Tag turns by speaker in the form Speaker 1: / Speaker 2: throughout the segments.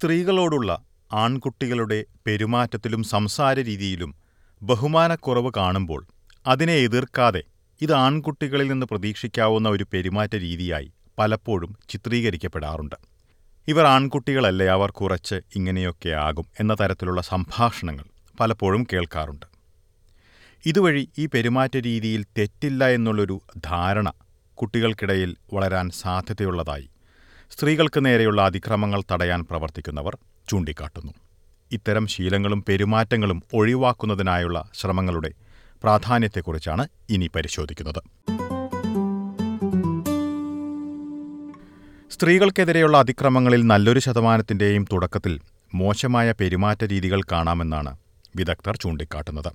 Speaker 1: സ്ത്രീകളോടുള്ള ആൺകുട്ടികളുടെ പെരുമാറ്റത്തിലും സംസാര രീതിയിലും ബഹുമാനക്കുറവ് കാണുമ്പോൾ അതിനെ എതിർക്കാതെ ഇത് ആൺകുട്ടികളിൽ നിന്ന് പ്രതീക്ഷിക്കാവുന്ന ഒരു പെരുമാറ്റ രീതിയായി പലപ്പോഴും ചിത്രീകരിക്കപ്പെടാറുണ്ട്. ഇവർ ആൺകുട്ടികളല്ലേ അവർ കുറച്ച് ഇങ്ങനെയൊക്കെ ആകും എന്ന തരത്തിലുള്ള സംഭാഷണങ്ങൾ പലപ്പോഴും കേൾക്കാറുണ്ട്. ഇതുവഴി ഈ പെരുമാറ്റ രീതിയിൽ തെറ്റില്ല എന്നുള്ളൊരു ധാരണ കുട്ടികൾക്കിടയിൽ വളരാൻ സാധ്യതയുള്ളതായി സ്ത്രീകൾക്ക് നേരെയുള്ള അതിക്രമങ്ങൾ തടയാൻ പ്രവർത്തിക്കുന്നവർ ചൂണ്ടിക്കാട്ടുന്നു. ഇത്തരം ശീലങ്ങളും പെരുമാറ്റങ്ങളും ഒഴിവാക്കുന്നതിനായുള്ള ശ്രമങ്ങളുടെ പ്രാധാന്യത്തെക്കുറിച്ചാണ് ഇനി പരിശോധിക്കുന്നത്. സ്ത്രീകൾക്കെതിരെയുള്ള അതിക്രമങ്ങളിൽ നല്ലൊരു ശതമാനത്തിന്റെയും തുടക്കത്തിൽ മോശമായ പെരുമാറ്റ രീതികൾ കാണാമെന്നാണ് വിദഗ്ധർ ചൂണ്ടിക്കാട്ടുന്നത്.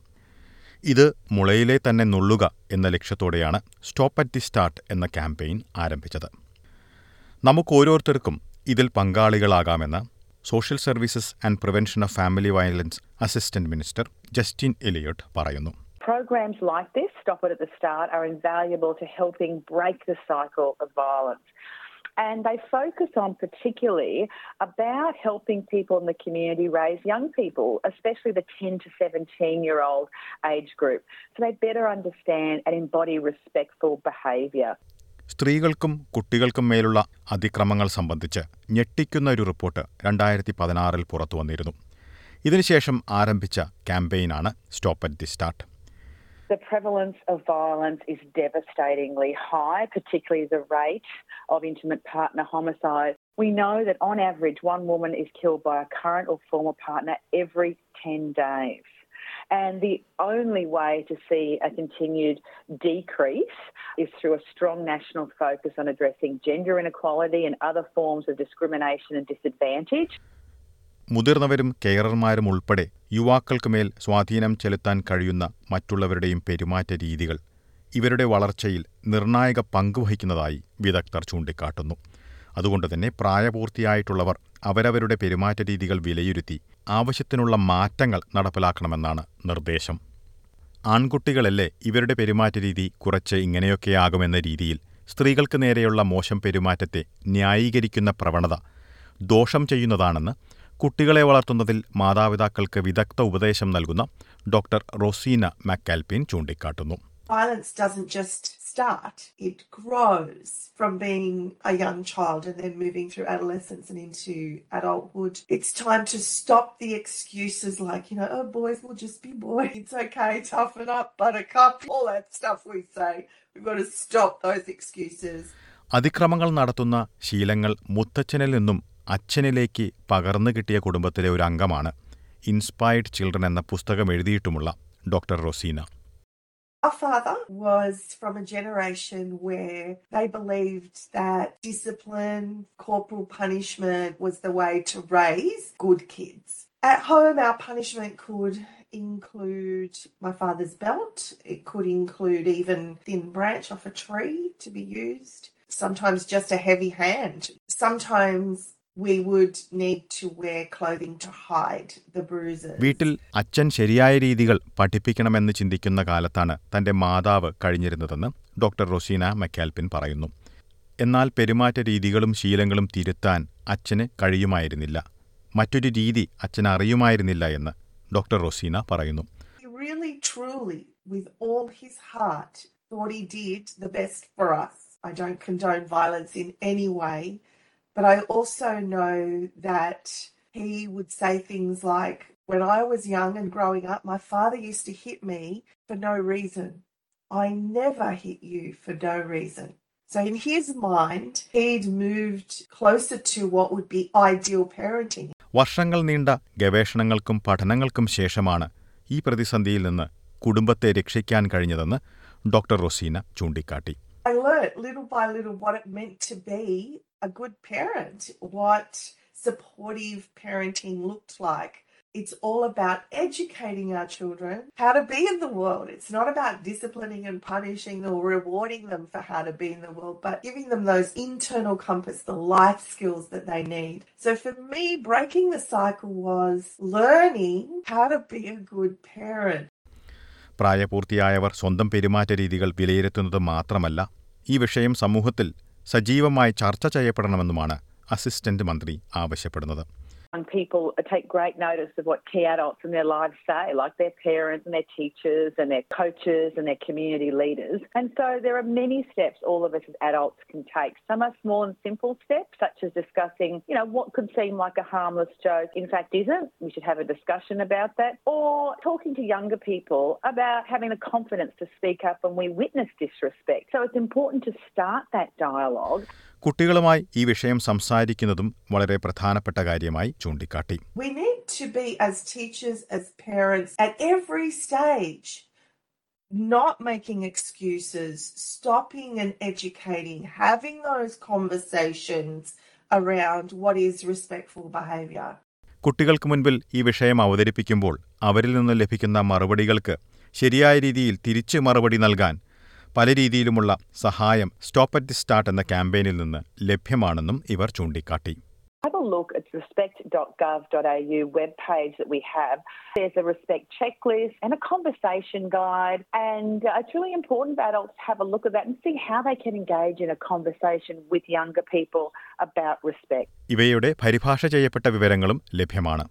Speaker 1: ഇത് മുളയിലെ തന്നെ നുള്ളുക എന്ന ലക്ഷ്യത്തോടെയാണ് സ്റ്റോപ്പ് അറ്റ് ദി സ്റ്റാർട്ട് എന്ന ക്യാമ്പയിൻ ആരംഭിച്ചത്. നമുക്ക് ഓരോരുത്തർക്കും ഇതിൽ പങ്കാളികളാകാമെന്ന് social services and prevention of family violence assistant minister Justin Elliott പറയുന്നു
Speaker 2: Programs like this, Stop It at the Start, are invaluable to helping break the cycle of violence. And they focus on particularly about helping people in the community raise young people, especially the 10 to 17 year old age group, so they better understand and embody respectful behaviour.
Speaker 1: സ്ത്രീകൾക്കും കുട്ടികൾക്കും മേലുള്ള അതിക്രമങ്ങൾ സംബന്ധിച്ച് ഞെട്ടിക്കുന്ന ഒരു report രണ്ടായിരത്തി പതിനാറിൽ പുറത്തു വന്നിരുന്നു ഇതിനുശേഷം ആരംഭിച്ച ക്യാമ്പയിനാണ് stop at the start
Speaker 2: The prevalence of violence is devastatingly high, particularly the rate of intimate partner homicide. We know that on average, one woman is killed by a current or former partner every 10 days. And the only way to see a continued decrease is through a strong national focus on addressing gender inequality and other forms of discrimination and disadvantage.
Speaker 1: മുതിർന്നവരും കെയറർമാരും ഉൾപ്പെടെ യുവാക്കൾക്ക് മേൽ സ്വാധീനം ചെലുത്താൻ കഴിയുന്ന മറ്റുള്ളവരുടെയും പെരുമാറ്റ രീതികൾ ഇവരുടെ വളർച്ചയിൽ നിർണായക പങ്കുവഹിക്കുന്നതായി വിദഗ്ധർ ചൂണ്ടിക്കാട്ടുന്നു അതുകൊണ്ടുതന്നെ പ്രായപൂർത്തിയായിട്ടുള്ളവർ അവരവരുടെ പെരുമാറ്റ രീതികൾ വിലയിരുത്തി ആവശ്യത്തിനുള്ള മാറ്റങ്ങൾ നടപ്പിലാക്കണമെന്നാണ് നിർദ്ദേശം. ആൺകുട്ടികളല്ലേ ഇവരുടെ പെരുമാറ്റ രീതി കുറച്ച് ഇങ്ങനെയൊക്കെയാകുമെന്ന രീതിയിൽ സ്ത്രീകൾക്ക് നേരെയുള്ള മോശം പെരുമാറ്റത്തെ ന്യായീകരിക്കുന്ന പ്രവണത ദോഷം ചെയ്യുന്നതാണെന്ന് കുട്ടികളെ വളർത്തുന്നതിൽ മാതാപിതാക്കൾക്ക് വിദഗ്ധ ഉപദേശം നൽകുന്ന ഡോക്ടർ റോസീന മാക്കാൽപിൻ ചൂണ്ടിക്കാട്ടുന്നു.
Speaker 3: Violence doesn't just start, it grows from being a young child and then moving through adolescence and into adulthood. It's time to stop the excuses like, you know, oh, boys will just be boys. It's okay, toughen up, buttercup, all that stuff we say. We've got to stop those excuses.
Speaker 1: അതിക്രമങ്ങൾ നടത്തുന്ന ശീലങ്ങൾ മുത്തച്ഛനിൽ നിന്നും അച്ഛനിലേക്ക് പകർന്നു കിട്ടിയ കുടുംബത്തിലെ ഒരു അംഗമാണ് inspired children എന്ന പുസ്തകം എഴുതിയിട്ടുമുള്ള doctor Rosina
Speaker 3: Our father was from a generation where they believed that discipline, corporal punishment was the way to raise good kids. At home, our punishment could include my father's belt. It could include even thin branch off a tree to be used. Sometimes just a heavy hand. Sometimes we would need to wear clothing to hide the bruises.
Speaker 1: വീട്ടിൽ അച്ഛൻ ശരിയായ രീതികൾ പഠിപ്പിക്കണമെന്ന് ചിന്തിക്കുന്ന കാലത്താണ് തന്റെ മാതാവ് കഴിഞ്ഞിരുന്നതെന്ന് doctor Rosina McAlpin പറയുന്നു എന്നാൽ പെരുമാറ്റ രീതികളും ശീലങ്ങളും തിരുത്താൻ അച്ഛന് കഴിയുമായിരുന്നില്ല മറ്റൊരു രീതി അച്ഛൻ അറിയുമായിരുന്നില്ല എന്ന് ഡോക്ടർ റൊസീന പറയുന്നു
Speaker 3: thought he did the best for us. I don't condone violence in any way, but I also know that he would say things like, When I was young and growing up, my father used to hit me for no reason. I never hit you for no reason. So, in his mind, he'd moved closer to what would be ideal parenting.
Speaker 1: വർഷങ്ങൾ നീണ്ട ഗവേഷണങ്ങൾക്കും പഠനങ്ങൾക്കും ശേഷമാണ് ഈ പ്രതിസന്ധിയിൽ നിന്ന് കുടുംബത്തെ രക്ഷിക്കാൻ കഴിഞ്ഞതെന്ന് doctor Rosina ചൂണ്ടിക്കാട്ടി
Speaker 3: I learned little by little what it meant to be a good parent, what supportive parenting looked like. It's all about educating our children how to be in the world. It's not about disciplining and punishing or rewarding them for how to be in the world, but giving them those internal compass, the life skills that they need. So for me, breaking the cycle was learning how to be a good parent.
Speaker 1: പ്രായപൂർത്തിയായവർ സ്വന്തം പെരുമാറ്റ രീതികൾ വിലയിരുത്തുന്നത് മാത്രമല്ല ഈ വിഷയം സമൂഹത്തിൽ സജീവമായി ചർച്ച ചെയ്യപ്പെടണമെന്നുമാണ് അസിസ്റ്റന്റ് മന്ത്രി ആവശ്യപ്പെടുന്നത്
Speaker 2: Young people take great notice of what key adults in their lives say, like their parents and their teachers and their coaches and their community leaders. And so there are many steps all of us as adults can take. Some are small and simple steps, such as discussing, you know, what could seem like a harmless joke, in fact isn't. We should have a discussion about that. Or talking to younger people about having the confidence to speak up when we witness disrespect. So it's important to start that dialogue.
Speaker 1: കുട്ടികളുമായി ഈ വിഷയം സംസാരിക്കുന്നതും വളരെ പ്രധാനപ്പെട്ട കാര്യമായി ചൂണ്ടിക്കാട്ടി
Speaker 3: to be, as teachers, as parents, at every stage, not making excuses, stopping and educating, having those conversations around what is respectful behaviour.
Speaker 1: കുട്ടികൾക്ക് മുൻപിൽ ഈ വിഷയം അവതരിപ്പിക്കുമ്പോൾ അവരിൽ നിന്ന് ലഭിക്കുന്ന മറുപടികൾക്ക് ശരിയായ രീതിയിൽ തിരിച്ച് മറുപടി നൽകാൻ പല രീതിയിലുമുള്ള സഹായം സ്റ്റോപ്പ് അറ്റ് ദി സ്റ്റാർട്ട് എന്ന ക്യാമ്പയിനിൽ നിന്ന് ലഭ്യമാണെന്നും ഇവർ ചൂണ്ടിക്കാട്ടി
Speaker 2: Have a look at the respect.gov.au webpage that we have. There's a respect checklist and a conversation guide, and uh, it's really important for adults to have a look at that and see how they can engage in a conversation with younger people about respect.
Speaker 1: ഇവയുടെ പരിഭാഷ ചെയ്യപ്പെട്ട വിവരങ്ങളും ലഭ്യമാണ്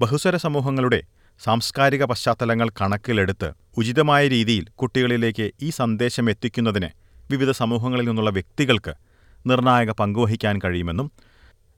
Speaker 1: ബഹുസ്വര സമൂഹങ്ങളുടെ സാംസ്കാരിക പശ്ചാത്തലങ്ങൾ കണക്കിലെടുത്ത് ഉചിതമായ രീതിയിൽ കുട്ടികളിലേക്ക് ഈ സന്ദേശം എത്തിക്കുന്നതിന് വിവിധ സമൂഹങ്ങളിൽ നിന്നുള്ള വ്യക്തികൾക്ക് നിർണായക പങ്കുവഹിക്കാൻ കഴിയുമെന്നും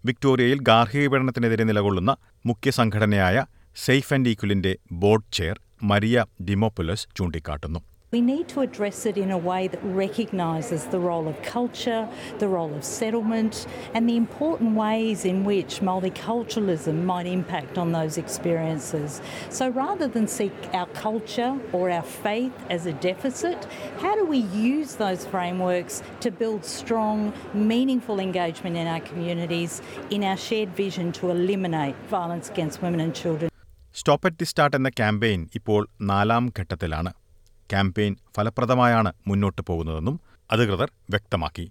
Speaker 1: വിക്ടോറിയയിൽ ഗാർഹിക പീഡനത്തിനെതിരെ നിലകൊള്ളുന്ന മുഖ്യ സംഘടനയായ സേഫ് ആൻഡ് ഈക്വലിന്റെ ബോർഡ് ചെയർ മരിയ ഡിമോപുലസ് ചൂണ്ടിക്കാട്ടുന്നു.
Speaker 4: We need to address it in a way that recognises the role of culture, the role of settlement, and the important ways in which multiculturalism might impact on those experiences. So rather than seek our culture or our faith as a deficit, how do we use those frameworks to build strong, meaningful engagement in our communities in our shared vision to eliminate violence against women and children?
Speaker 1: Stop at the start എന്ന campaign ഇപ്പോൾ നാലാം ഘട്ടത്തിലാണ് campaign ഫലപ്രദമായാണ് മുന്നോട്ടു പോകുന്നതെന്നും അധികൃതർ വ്യക്തമാക്കി